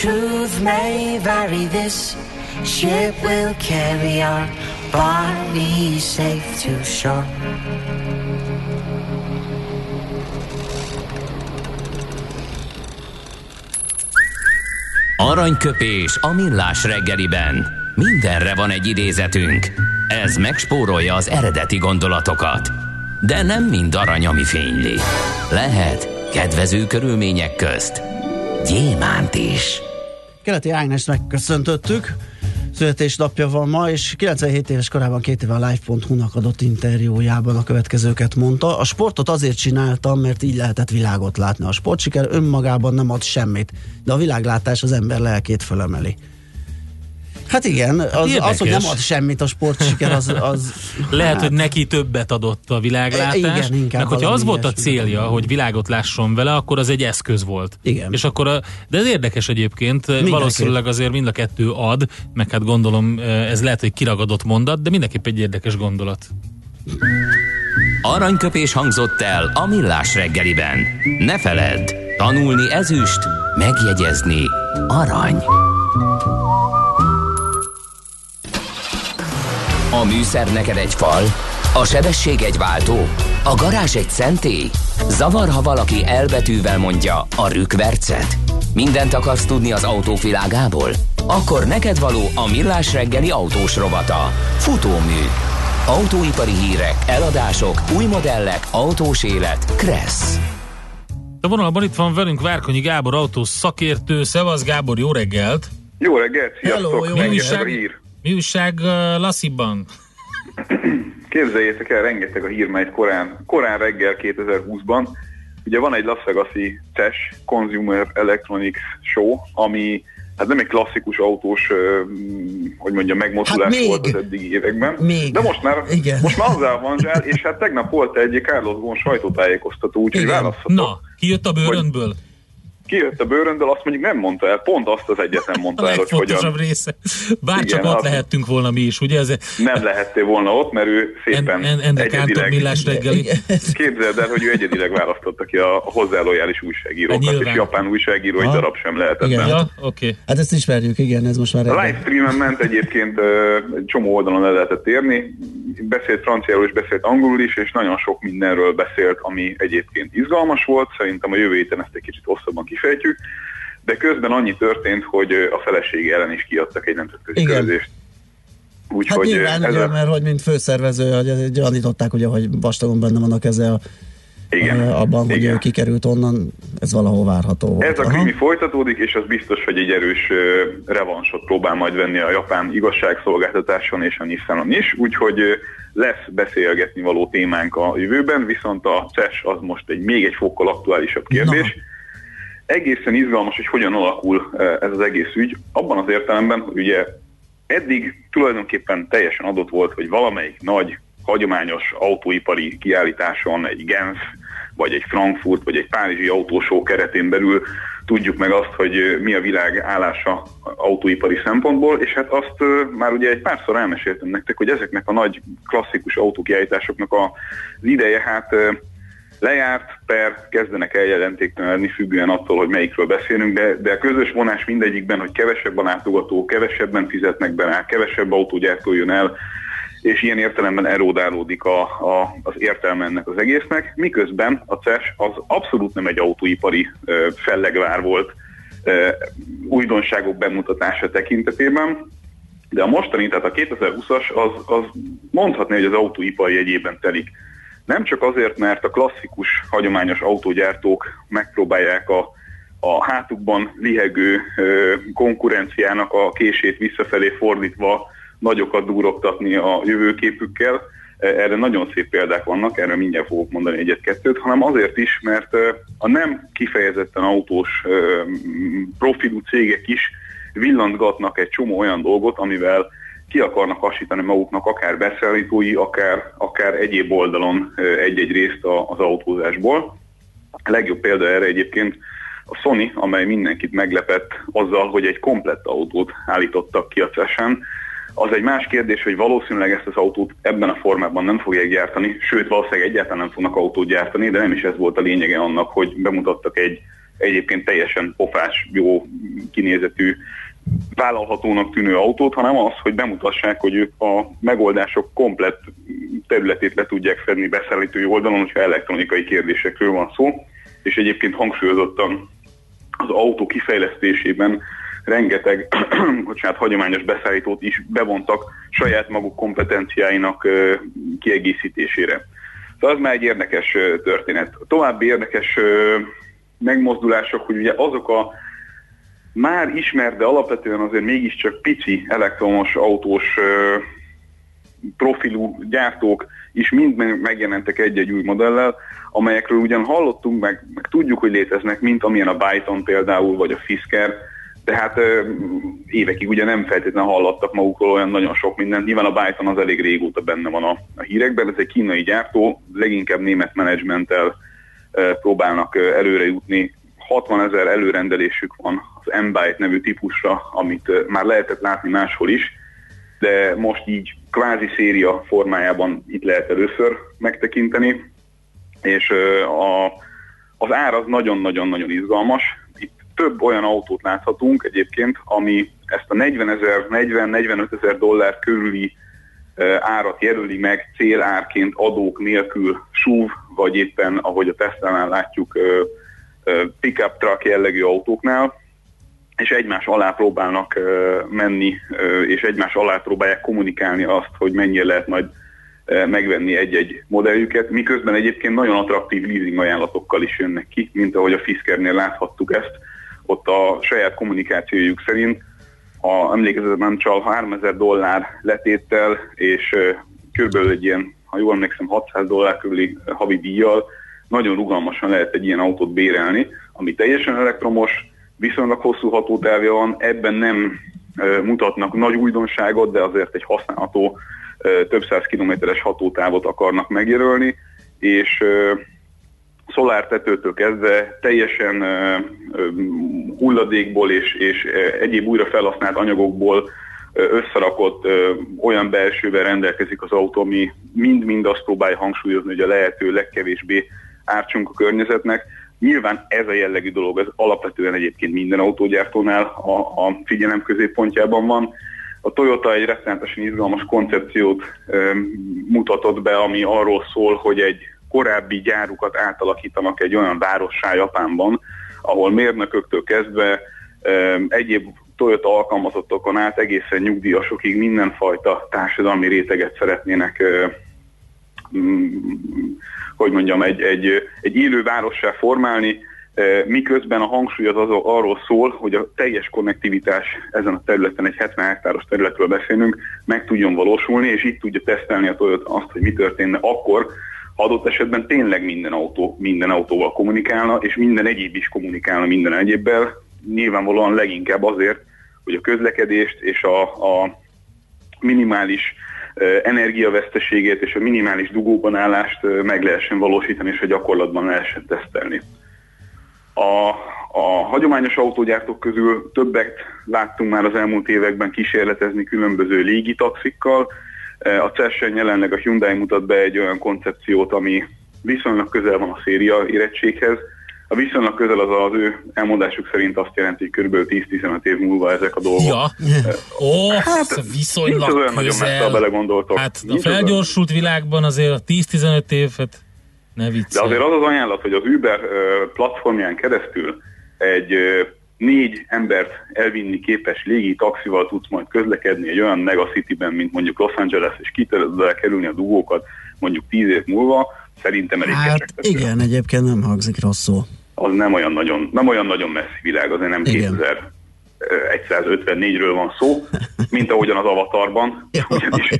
truth may vary, this ship will carry our body safe to shore. Aranyköpés a millás reggeliben. Mindenre van egy idézetünk. Ez megspórolja az eredeti gondolatokat. De nem mind arany, ami fényli. Lehet kedvező körülmények közt gyémánt is. Keleti Ágnes megköszöntöttük születésnapja van ma, és 97 éves korában két éve a Live.hu-nak adott interjújában a következőket mondta. A sportot azért csináltam, mert így lehetett világot látni. A sportsiker önmagában nem ad semmit, de a világlátás az ember lelkét fölemeli. Hát igen, hát az, az, hogy nem ad semmit a sportsiker, az... az (laughs) Lehet, hát... hogy neki többet adott a világlátás. Igen, inkább. Meg hogyha az volt a célja, hogy világot lásson vele, akkor az egy eszköz volt. Igen. És akkor, a, de ez érdekes egyébként, Mindenki. valószínűleg azért mind a kettő ad, meg hát gondolom ez lehet, hogy kiragadott mondat, de mindenképp egy érdekes gondolat. Aranyköpés hangzott el a millás reggeliben. Ne feledd, tanulni ezüst, megjegyezni arany. A műszer neked egy fal, a sebesség egy váltó, a garázs egy szentély. Zavar, ha valaki elbetűvel mondja a rükvercet. Mindent akarsz tudni az autóvilágából? Akkor neked való a millás reggeli autós rovata. Futómű. Autóipari hírek, eladások, új modellek, autós élet. Kressz. A vonalban itt van velünk Várkonyi Gábor autós szakértő. Szevasz Gábor, jó reggelt! Jó reggelt, sziasztok! Hello, jó reggelt! hír. Mi újság uh, Lassziban? Képzeljétek el, rengeteg a hír megy korán, korán reggel 2020-ban. Ugye van egy Las Vegas-i CES, Consumer Electronics Show, ami hát nem egy klasszikus autós, hogy mondja, megmozdulás hát volt az eddigi években. Még. De most már, Igen. most már azzal van zsál, és hát tegnap volt egy Carlos Gon sajtótájékoztató, úgyhogy választhatok. Na, ki jött a bőröndből? Hogy kijött a bőröndől, azt mondjuk nem mondta el, pont azt az egyetlen mondta el, hogy hogyan. része. Bárcsak ott lehettünk volna mi is, ugye? Ez... Nem lehettél volna ott, mert ő szépen en, en, egyedileg... millás reggeli. Képzeld el, hogy ő egyedileg választotta ki a hozzá lojális újságírókat, és japán újságíró egy darab sem lehetett. Igen, ja, okay. Hát ezt ismerjük, igen, ez most már... A livestreamen ment egyébként egy csomó oldalon el lehetett érni, beszélt franciául és beszélt angolul is, és nagyon sok mindenről beszélt, ami egyébként izgalmas volt. Szerintem a jövő héten ezt egy kicsit hosszabban kifejtjük, de közben annyi történt, hogy a feleség ellen is kiadtak egy nemzetközi közést. Úgyhogy hát nyilván, ez a... mert hogy mint főszervező, hogy gyanították, ugye, hogy vastagon benne van a keze a igen. abban, hogy Igen. ő kikerült onnan, ez valahol várható volt. Ez a krimi folytatódik, és az biztos, hogy egy erős revansot próbál majd venni a japán igazságszolgáltatáson és a Nissanon is, úgyhogy lesz beszélgetni való témánk a jövőben, viszont a CES az most egy még egy fokkal aktuálisabb kérdés. Na egészen izgalmas, hogy hogyan alakul e, ez az egész ügy, abban az értelemben, hogy ugye eddig tulajdonképpen teljesen adott volt, hogy valamelyik nagy, hagyományos autóipari kiállításon, egy Genf, vagy egy Frankfurt, vagy egy Párizsi autósó keretén belül tudjuk meg azt, hogy mi a világ állása autóipari szempontból, és hát azt már ugye egy párszor elmeséltem nektek, hogy ezeknek a nagy klasszikus autókiállításoknak az ideje hát lejárt, per kezdenek el jelentéktelenni függően attól, hogy melyikről beszélünk, de, de a közös vonás mindegyikben, hogy kevesebb a látogató, kevesebben fizetnek be rá, kevesebb autógyártó jön el, és ilyen értelemben erodálódik a, a, az értelme ennek az egésznek, miközben a CES az abszolút nem egy autóipari ö, fellegvár volt ö, újdonságok bemutatása tekintetében, de a mostani, tehát a 2020-as, az, az mondhatni, hogy az autóipar jegyében telik. Nem csak azért, mert a klasszikus, hagyományos autógyártók megpróbálják a, a hátukban lihegő ö, konkurenciának a kését visszafelé fordítva nagyokat durogtatni a jövőképükkel. Erre nagyon szép példák vannak, erre mindjárt fogok mondani egyet-kettőt, hanem azért is, mert a nem kifejezetten autós profilú cégek is villantgatnak egy csomó olyan dolgot, amivel ki akarnak hasítani maguknak akár beszállítói, akár, akár egyéb oldalon egy-egy részt az autózásból. A legjobb példa erre egyébként a Sony, amely mindenkit meglepett azzal, hogy egy komplett autót állítottak ki a CES-en, Az egy más kérdés, hogy valószínűleg ezt az autót ebben a formában nem fogják gyártani, sőt valószínűleg egyáltalán nem fognak autót gyártani, de nem is ez volt a lényege annak, hogy bemutattak egy egyébként teljesen pofás, jó kinézetű, vállalhatónak tűnő autót, hanem az, hogy bemutassák, hogy ők a megoldások komplett területét le tudják fedni beszállítói oldalon, hogyha elektronikai kérdésekről van szó, és egyébként hangsúlyozottan az autó kifejlesztésében rengeteg, (clears throat) bocsánat, hagyományos beszállítót is bevontak saját maguk kompetenciáinak kiegészítésére. Szóval az már egy érdekes történet. A további érdekes megmozdulások, hogy ugye azok a már ismert, de alapvetően azért mégiscsak pici elektromos autós profilú gyártók is mind megjelentek egy-egy új modellel, amelyekről ugyan hallottunk, meg, meg tudjuk, hogy léteznek, mint amilyen a Byton például, vagy a Fisker, de hát évekig ugye nem feltétlenül hallottak magukról olyan nagyon sok mindent. Nyilván a Byton az elég régóta benne van a, a hírekben, ez egy kínai gyártó, leginkább német menedzsmenttel próbálnak előre jutni. 60 ezer előrendelésük van az M-Byte nevű típusra, amit már lehetett látni máshol is, de most így kvázi széria formájában itt lehet először megtekinteni, és a, az ár az nagyon-nagyon-nagyon izgalmas. Itt több olyan autót láthatunk egyébként, ami ezt a 40 ezer, 40-45 ezer dollár körüli árat jelöli meg célárként adók nélkül SUV, vagy éppen, ahogy a Tesla-nál látjuk, pickup truck jellegű autóknál, és egymás alá próbálnak menni, és egymás alá próbálják kommunikálni azt, hogy mennyire lehet majd megvenni egy-egy modelljüket, miközben egyébként nagyon attraktív leasing ajánlatokkal is jönnek ki, mint ahogy a Fiskernél láthattuk ezt. Ott a saját kommunikációjuk szerint, ha emlékezetem csal, 3000 dollár letéttel, és körülbelül egy ilyen, ha jól emlékszem, 600 dollár körüli havi díjjal nagyon rugalmasan lehet egy ilyen autót bérelni, ami teljesen elektromos, viszonylag hosszú hatótávja van, ebben nem mutatnak nagy újdonságot, de azért egy használható több száz kilométeres hatótávot akarnak megjelölni, és szolártetőtől kezdve teljesen hulladékból és, és egyéb újra felhasznált anyagokból összerakott olyan belsővel rendelkezik az autó, ami mind-mind azt próbálja hangsúlyozni, hogy a lehető legkevésbé ártsunk a környezetnek. Nyilván ez a jellegű dolog, ez alapvetően egyébként minden autógyártónál a, a figyelem középpontjában van. A Toyota egy rettenetesen izgalmas koncepciót ö, mutatott be, ami arról szól, hogy egy korábbi gyárukat átalakítanak egy olyan várossá Japánban, ahol mérnököktől kezdve ö, egyéb Toyota alkalmazottokon át egészen nyugdíjasokig mindenfajta társadalmi réteget szeretnének ö, hogy mondjam, egy, egy, egy élő várossá formálni, e, miközben a hangsúly az, az arról szól, hogy a teljes konnektivitás ezen a területen, egy 70 hektáros területről beszélünk, meg tudjon valósulni, és itt tudja tesztelni a Toyota azt, hogy mi történne akkor, ha adott esetben tényleg minden autó minden autóval kommunikálna, és minden egyéb is kommunikálna minden egyébbel, nyilvánvalóan leginkább azért, hogy a közlekedést és a, a minimális energiaveszteségét és a minimális dugóban állást meg lehessen valósítani, és a gyakorlatban lehessen tesztelni. A, a hagyományos autógyártók közül többet láttunk már az elmúlt években kísérletezni különböző légitaxikkal. A CERSEN jelenleg a Hyundai mutat be egy olyan koncepciót, ami viszonylag közel van a széria érettséghez, a viszonylag közel az az ő elmondásuk szerint azt jelenti, hogy kb. 10-15 év múlva ezek a dolgok. Ja, ó, hát, viszonylag nincs olyan közel. nagyon messze, belegondoltok. Hát nincs a felgyorsult olyan... világban azért a 10-15 évet ne viccelj. De azért az az ajánlat, hogy az Uber platformján keresztül egy négy embert elvinni képes légi taxival tudsz majd közlekedni egy olyan megacityben, mint mondjuk Los Angeles, és ki kerülni a dugókat mondjuk 10 év múlva, szerintem elég Hát igen, egyébként nem hangzik rosszul az nem olyan nagyon, nem olyan nagyon messzi világ, azért nem 2154-ről van szó, mint ahogyan az Avatarban. (laughs) Ugyanis,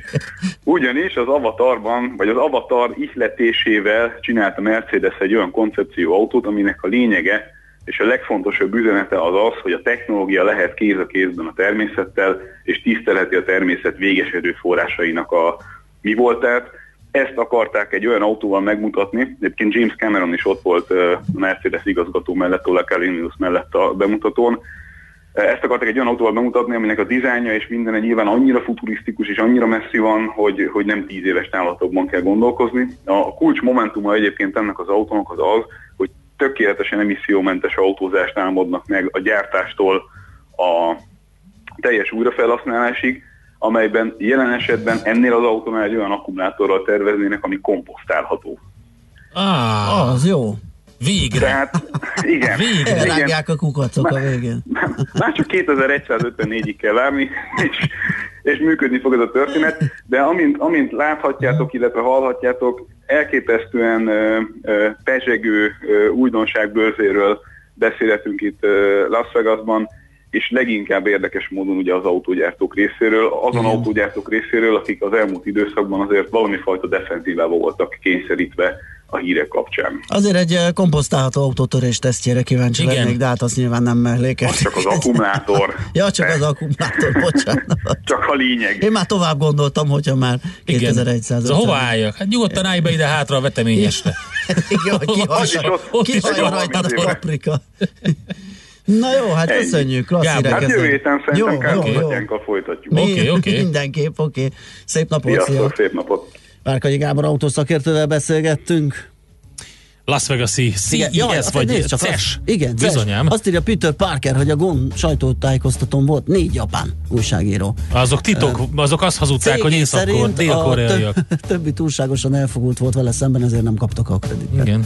ugyanis az Avatarban, vagy az Avatar ihletésével csinálta Mercedes egy olyan koncepció autót, aminek a lényege és a legfontosabb üzenete az az, hogy a technológia lehet kéz a kézben a természettel, és tisztelheti a természet véges erőforrásainak a mi voltát, ezt akarták egy olyan autóval megmutatni, egyébként James Cameron is ott volt Mercedes igazgató mellett, Ola Kalinius mellett a bemutatón, Ezt akartak egy olyan autóval bemutatni, aminek a dizájnja és minden nyilván annyira futurisztikus és annyira messzi van, hogy, hogy nem tíz éves tálatokban kell gondolkozni. A kulcs momentuma egyébként ennek az autónak az az, hogy tökéletesen emissziómentes autózást álmodnak meg a gyártástól a teljes újrafelhasználásig, amelyben jelen esetben ennél az autónál egy olyan akkumulátorral terveznének, ami komposztálható. Ah, az jó. Végre. Tehát, igen. Végre. Elrágják a kukacok a végén. Már csak 2154-ig kell várni, és, és működni fog ez a történet, de amint, amint láthatjátok, illetve hallhatjátok, elképesztően uh, uh, pezsegő uh, újdonság bőrzéről beszélhetünk itt uh, Las Vegasban, és leginkább érdekes módon ugye az autógyártók részéről, azon Igen. autógyártók részéről, akik az elmúlt időszakban azért valami fajta defenzívába voltak kényszerítve a hírek kapcsán. Azért egy eh, komposztálható autótörés tesztjére kíváncsi Igen. lennék, de hát az nyilván nem mellékes. Csak az akkumulátor. ja, csak az akkumulátor, bocsánat. csak a lényeg. Én már tovább gondoltam, hogyha már 2100 Szóval hova álljak? Hát nyugodtan állj be ide hátra a veteményesre. Igen, kihajja rajtad a paprika. Na jó, hát Ennyi. köszönjük. Klassz Gábor, hát jövő héten szerintem Kárpátyánkkal folytatjuk. Oké, okay, oké. Okay. Mindenképp, oké. Okay. Szép napot, Sziasztok, szia. szép napot. Várkanyi Gábor autószakértővel beszélgettünk. Las Vegas-i CES, vagy nézd, CES. Igen, Bizonyám. Azt írja Peter Parker, hogy a GON sajtótájékoztatón volt négy japán újságíró. Azok titok, uh, azok azt hazudták, hogy észak dél-koreaiak. Több, többi túlságosan elfogult volt vele szemben, ezért nem kaptak a kreditet. Igen.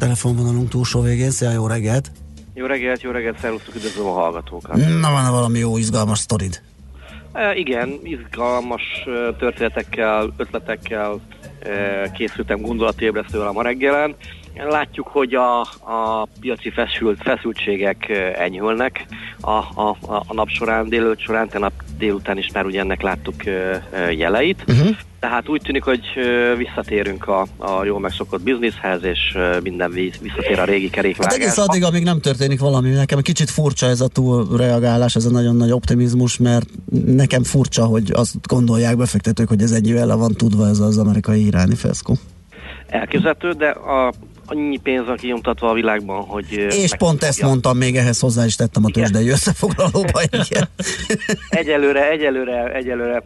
telefonvonalunk túlsó végén. Szia, jó reggelt! Jó reggelt, jó reggelt, szervusztok, üdvözlöm a hallgatókat. Na, van valami jó, izgalmas sztorid? E, igen, izgalmas történetekkel, ötletekkel e, készültem gondolatébresztővel ma reggelen. Látjuk, hogy a, a piaci feszült, feszültségek enyhülnek a, a, a nap során, délőtt során, nap délután is már ugye ennek láttuk jeleit. Uh-huh. Tehát úgy tűnik, hogy visszatérünk a, a jól megszokott bizniszhez, és minden visszatér a régi kerékvágásba. Hát egész addig, amíg nem történik valami, nekem egy kicsit furcsa ez a túlreagálás, ez a nagyon nagy optimizmus, mert nekem furcsa, hogy azt gondolják befektetők, hogy ez ennyivel le van tudva ez az amerikai iráni feszkó. Elképzelhető, de a annyi pénz van kinyomtatva a világban, hogy... És pont ezt mondtam, még ehhez hozzá is tettem a tőzsdei összefoglalóba, (laughs) igen. egyelőre, egyelőre, egyelőre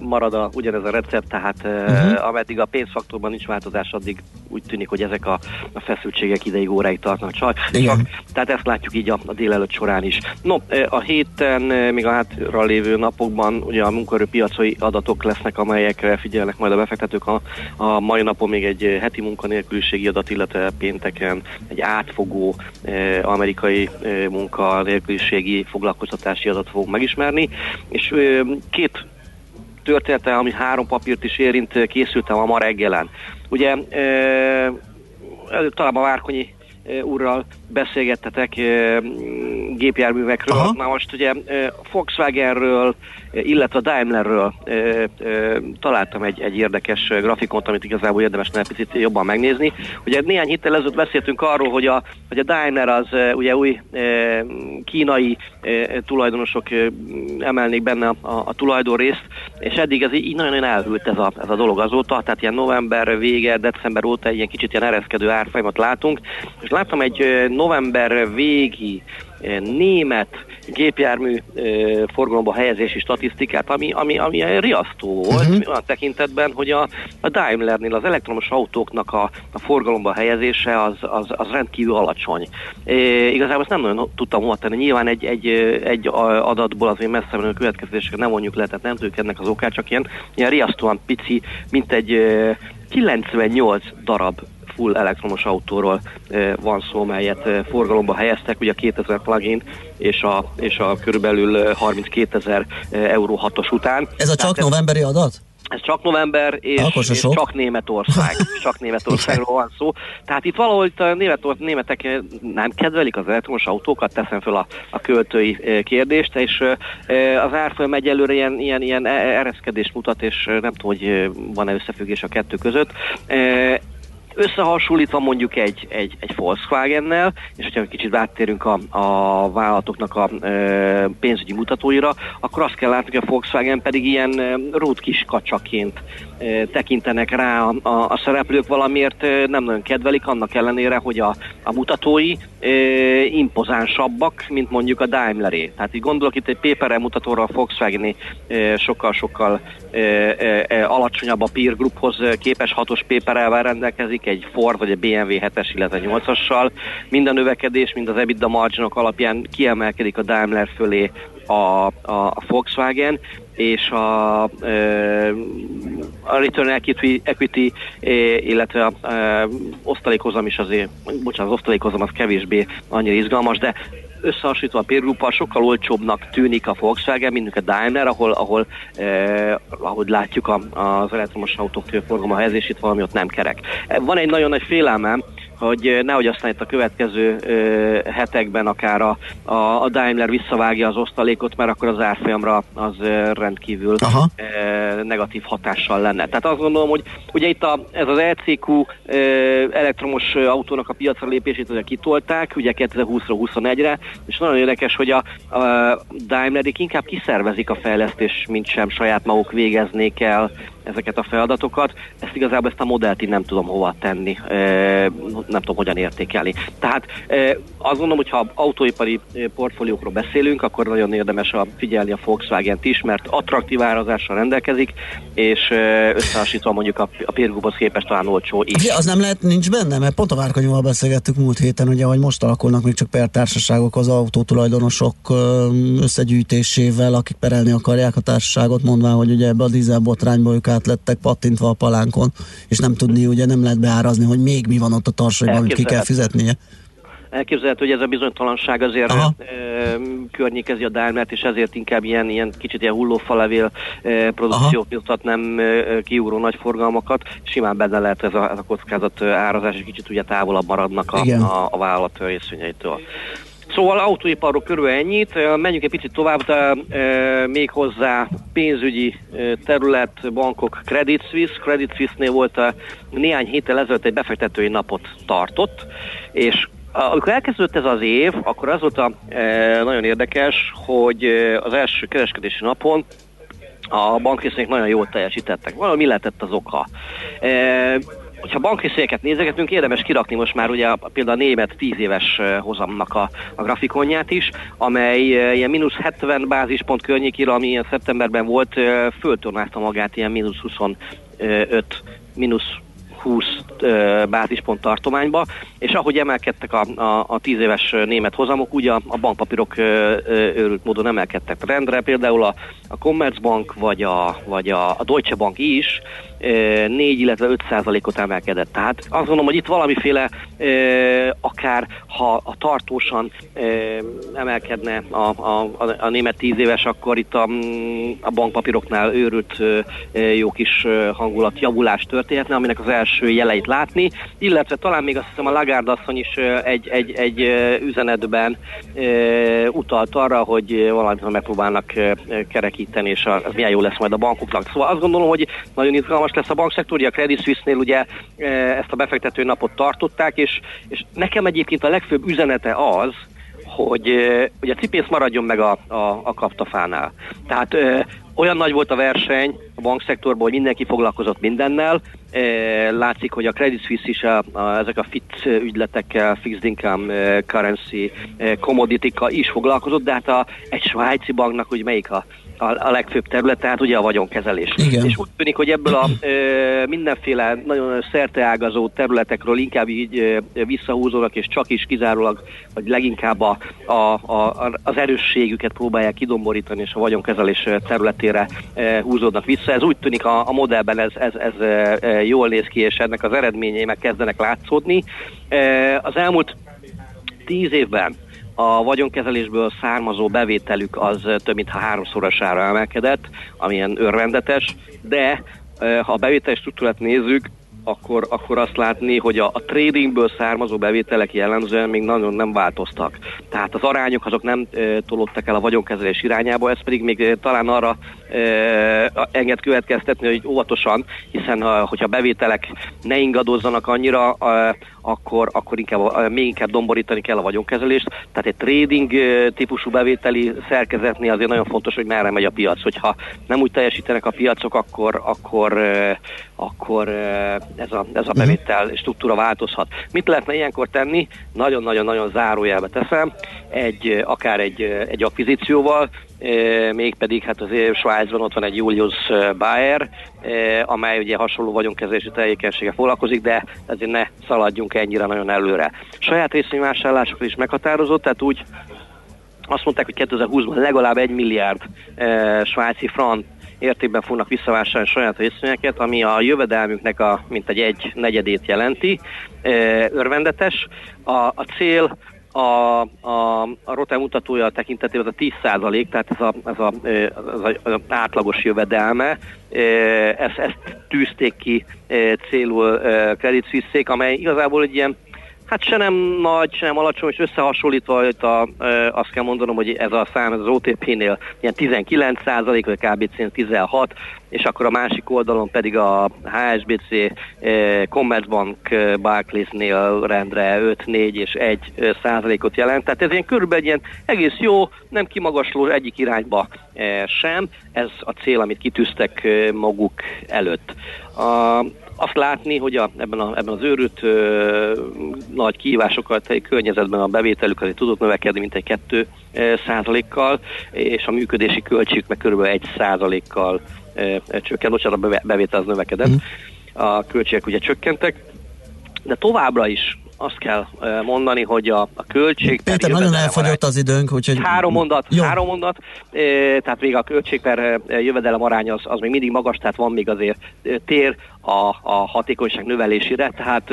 marad a, ugyanez a recept, tehát uh-huh. ameddig a pénzfaktorban nincs változás, addig úgy tűnik, hogy ezek a, a feszültségek ideig óráig tartnak csak. Igen. csak tehát ezt látjuk így a, a délelőtt során is. No, a héten, még a hátra lévő napokban ugye a munkaerőpiacai adatok lesznek, amelyekre figyelnek majd a befektetők. A, a mai napon még egy heti munkanélküliségi adat, illetve pénteken egy átfogó eh, amerikai eh, munkanélküliségi foglalkoztatási adat fogunk megismerni, és eh, két története, ami három papírt is érint, készültem a ma reggelen. Ugye eh, talán a Várkonyi úrral beszélgettetek gépjárművekről. Aha. Na most ugye Volkswagenről, illetve a Daimlerről találtam egy, egy érdekes grafikont, amit igazából érdemes egy picit jobban megnézni. Ugye néhány héttel ezelőtt beszéltünk arról, hogy a, hogy a Daimler az ugye új kínai tulajdonosok emelnék benne a, a, a tulajdonrészt, és eddig ez így nagyon-nagyon elhűlt ez a, ez a dolog azóta, tehát ilyen november vége, december óta ilyen kicsit ilyen ereszkedő árfolyamat látunk, és láttam egy november végi német gépjármű forgalomba helyezési statisztikát, ami, ami, ami riasztó volt uh-huh. olyan tekintetben, hogy a, a Daimlernél az elektromos autóknak a, a forgalomba helyezése az, az, az rendkívül alacsony. É, igazából ezt nem nagyon tudtam hova tenni. Nyilván egy, egy, egy adatból azért messze menő következéseket nem mondjuk le, tehát nem tudjuk ennek az okát, csak ilyen, ilyen riasztóan pici, mint egy 98 darab full elektromos autóról van szó, melyet forgalomba helyeztek, ugye a 2000 plugin és a, és a körülbelül 32 ezer euró hatos után. Ez a csak Tehát novemberi adat? Ez csak november, és, és csak Németország. (laughs) csak Németországról van szó. Tehát itt valahol itt a német, németek nem kedvelik az elektromos autókat, teszem fel a, a költői kérdést, és az árfolyam egyelőre ilyen, ilyen, ilyen e-, ereszkedést mutat, és nem tudom, hogy van-e összefüggés a kettő között. Összehasonlítva mondjuk egy, egy, egy Volkswagen-nel, és hogyha kicsit áttérünk a, a vállalatoknak a e, pénzügyi mutatóira, akkor azt kell látni, hogy a Volkswagen pedig ilyen rót kis kacsaként tekintenek rá a, a, a szereplők valamiért nem nagyon kedvelik, annak ellenére, hogy a, a mutatói e, impozánsabbak, mint mondjuk a Daimleré. Tehát így gondolok itt egy PPR mutatóra a Volkswagen sokkal-sokkal e, e, alacsonyabb a peer grouphoz képes hatos PPR-vel rendelkezik, egy Ford vagy a BMW 7-es, illetve 8-assal. Mind a növekedés, mind az EBITDA marginok alapján kiemelkedik a Daimler fölé a, a Volkswagen, és a, a return equity, equity illetve a, a osztalékozam is azért, bocsánat, az osztalékozam az kevésbé annyira izgalmas, de összehasonlítva a peer sokkal olcsóbbnak tűnik a Volkswagen, mint a Daimler, ahol, ahol eh, ahogy látjuk a, az elektromos autók forgalma helyezését, valami ott nem kerek. Van egy nagyon nagy félelmem, hogy nehogy aztán itt a következő ö, hetekben akár a, a, a Daimler visszavágja az osztalékot, mert akkor az árfolyamra az ö, rendkívül ö, negatív hatással lenne. Tehát azt gondolom, hogy ugye itt a, ez az LCQ ö, elektromos autónak a piacra lépését ugye kitolták, ugye 2020-ra, 21-re, és nagyon érdekes, hogy a, a Daimlerik inkább kiszervezik a fejlesztés, mint sem saját maguk végeznék el ezeket a feladatokat, ezt igazából ezt a modellt én nem tudom hova tenni, nem tudom hogyan értékelni. Tehát azt gondolom, hogy ha autóipari portfóliókról beszélünk, akkor nagyon érdemes a figyelni a Volkswagen-t is, mert attraktív árazással rendelkezik, és összehasonlítva mondjuk a, a peer képest talán olcsó is. Az nem lehet, nincs benne, mert pont a Várkanyúval beszélgettük múlt héten, ugye, hogy most alakulnak még csak per társaságok az autótulajdonosok összegyűjtésével, akik perelni akarják a társaságot, mondván, hogy ugye ebbe a dízelbotrányba ők át lettek pattintva a palánkon, és nem tudni, ugye nem lehet beárazni, hogy még mi van ott a tarsaiban, amit ki kell fizetnie. Elképzelhető, hogy ez a bizonytalanság azért Aha. e, környékezi a Daimlert, és ezért inkább ilyen, ilyen kicsit ilyen hullófalevél e, produkciót mutat, nem e, kiugró nagy forgalmakat. Simán benne lehet ez a, ez a kockázat árazás, és kicsit ugye távolabb maradnak a, a, a vállalat részvényeitől. Szóval autóiparról körül ennyit, menjünk egy picit tovább, de e, még hozzá pénzügyi terület, bankok, Credit Suisse. Credit Suisse-nél volt a, néhány héttel ezelőtt egy befektetői napot tartott, és amikor elkezdődött ez az év, akkor az volt a, e, nagyon érdekes, hogy az első kereskedési napon a bankrészek nagyon jól teljesítettek. Valami lehetett az oka. E, hogyha bankrészeket nézegetünk, érdemes kirakni most már ugye például a német 10 éves hozamnak a, a grafikonját is, amely ilyen mínusz 70 bázispont környékére, ami ilyen szeptemberben volt, föltornázta magát ilyen mínusz 25 mínusz 20 bázispont tartományba, és ahogy emelkedtek a, a, a 10 éves német hozamok, ugye a, a bankpapírok őrült módon emelkedtek rendre, például a, a Commerzbank vagy a, vagy a Deutsche Bank is 4, illetve 5 százalékot emelkedett. Tehát azt gondolom, hogy itt valamiféle akár ha a tartósan emelkedne a, a, a német 10 éves, akkor itt a, a bankpapíroknál őrült jó kis hangulat javulás történhetne, aminek az első jeleit látni, illetve talán még azt hiszem a Lagarde asszony is egy, egy, egy üzenetben utalt arra, hogy valamit megpróbálnak kerekíteni, és az milyen jó lesz majd a bankoknak. Szóval azt gondolom, hogy nagyon izgalmas lesz a bankszektor, ugye a Credit Suisse-nél ugye ezt a befektető napot tartották, és, és nekem egyébként a legfőbb üzenete az, hogy, hogy a cipész maradjon meg a, a, a kaptafánál. Tehát ö, olyan nagy volt a verseny a bankszektorban, hogy mindenki foglalkozott mindennel. Látszik, hogy a Credit Suisse is a, a, ezek a fit ügyletekkel, fixed income, currency, commodity is foglalkozott, de hát a, egy svájci banknak, hogy melyik a a, a legfőbb terület, tehát ugye a vagyonkezelés. Igen. És úgy tűnik, hogy ebből a ö, mindenféle nagyon szerteágazó területekről inkább így ö, visszahúzódnak, és csak is kizárólag, vagy leginkább a, a, a, az erősségüket próbálják kidomborítani, és a vagyonkezelés területére ö, húzódnak vissza. Ez úgy tűnik a, a modellben, ez, ez, ez ö, jól néz ki, és ennek az eredményei meg kezdenek látszódni. Ö, az elmúlt tíz évben a vagyonkezelésből származó bevételük az több mint háromszorosára emelkedett, amilyen örvendetes, de ha a bevétel struktúrát nézzük, akkor, akkor azt látni, hogy a, a tradingből származó bevételek jellemzően még nagyon nem változtak. Tehát az arányok azok nem e, tolódtak el a vagyonkezelés irányába, ez pedig még e, talán arra e, enged következtetni, hogy óvatosan, hiszen ha, hogyha bevételek ne ingadozzanak annyira, e, akkor, akkor inkább, még inkább domborítani kell a vagyonkezelést. Tehát egy trading típusú bevételi szerkezetnél azért nagyon fontos, hogy merre megy a piac. Hogyha nem úgy teljesítenek a piacok, akkor, akkor, akkor ez a, ez a mhm. bevétel struktúra változhat. Mit lehetne ilyenkor tenni? Nagyon-nagyon-nagyon zárójelbe teszem, egy, akár egy, egy akvizícióval, mégpedig hát azért Svájcban ott van egy Julius Bayer, amely ugye hasonló vagyonkezelési tevékenysége foglalkozik, de ezért ne szaladjunk ennyire nagyon előre. Saját részvényvásárlásokat is meghatározott, tehát úgy azt mondták, hogy 2020-ban legalább egy milliárd svájci frank értékben fognak visszavásárolni saját részvényeket, ami a jövedelmüknek a mintegy egy negyedét jelenti. Örvendetes. A, a cél a, a, a Rotem mutatója tekintetében az a 10 százalék, tehát ez, a, ez, a, ez a, átlagos jövedelme, ezt, ezt tűzték ki célul Credit suisse amely igazából egy ilyen Hát se nem nagy, se nem alacsony, és összehasonlítva itt a, e, azt kell mondanom, hogy ez a szám ez az OTP-nél ilyen 19 százalék, vagy KBC-nél 16, és akkor a másik oldalon pedig a HSBC, Commerzbank, Barclays-nél rendre 5, 4 és 1 százalékot jelent. Tehát ez ilyen körülbelül ilyen egész jó, nem kimagasló egyik irányba sem. Ez a cél, amit kitűztek maguk előtt. A, azt látni, hogy a, ebben, a, ebben az őrült ö, nagy kihívásokat egy környezetben a bevételük azért tudott növekedni, mint egy 2 százalékkal, és a működési költségük meg kb. 1 százalékkal csökkent, bocsánat, a bevétel az növekedett, mm. a költségek ugye csökkentek, de továbbra is azt kell mondani, hogy a, a költség Péter, nagyon elfogyott az időnk, úgyhogy... Három mondat, Jó. három mondat, tehát még a költség per jövedelem arány az, az még mindig magas, tehát van még azért tér a, a hatékonyság növelésére, tehát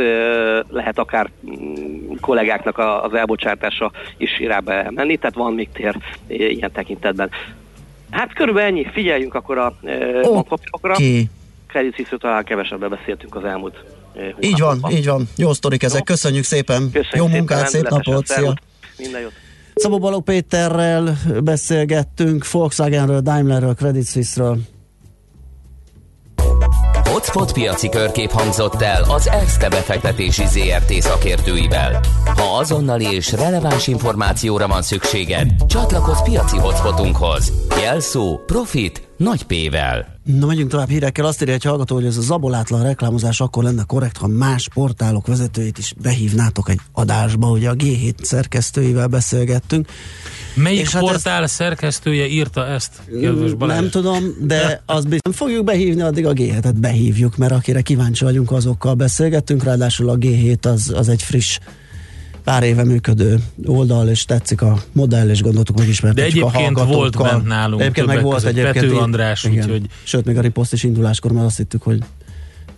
lehet akár mm, kollégáknak az elbocsátása is irába menni, tehát van még tér ilyen tekintetben. Hát körülbelül ennyi, figyeljünk akkor a okay. bankpapírokra. Credit talán kevesebben beszéltünk az elmúlt így van, így van. Jó sztorik ezek. Köszönjük szépen. Köszönjük Jó munkát, szép napot. Szia. Minden jót. Szabó Balogh Péterrel beszélgettünk, Volkswagenről, Daimlerről, Credit Suisse-ről. Hotspot piaci körkép hangzott el az ESZTE befektetési ZRT szakértőivel. Ha azonnali és releváns információra van szükséged, csatlakozz piaci hotspotunkhoz. Jelszó Profit nagy P-vel. Na, megyünk tovább hírekkel. Azt írja egy hallgató, hogy ez a zabolátlan reklámozás akkor lenne korrekt, ha más portálok vezetőit is behívnátok egy adásba. Ugye a G7 szerkesztőivel beszélgettünk. Melyik és portál hát ezt, szerkesztője írta ezt? Nem tudom, de az biztos fogjuk behívni, addig a G7-et behívjuk, mert akire kíváncsi vagyunk, azokkal beszélgettünk. Ráadásul a G7 az, az egy friss pár éve működő oldal, és tetszik a modell, és gondoltuk megismertük De egyébként a volt bent nálunk egyébként meg volt egyébként Pető András, igen. úgyhogy... Sőt, még a riposzt is induláskor már azt hittük, hogy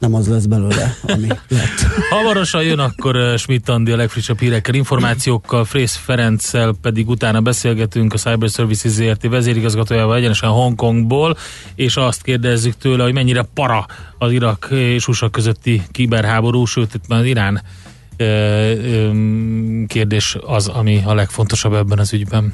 nem az lesz belőle, ami (laughs) lett. Hamarosan jön akkor uh, Schmidt Andi a legfrissebb hírekkel, információkkal, Frész Ferenccel pedig utána beszélgetünk a Cyber Services ZRT vezérigazgatójával egyenesen Hongkongból, és azt kérdezzük tőle, hogy mennyire para az Irak és USA közötti kiberháború, sőt, itt már Irán kérdés az, ami a legfontosabb ebben az ügyben.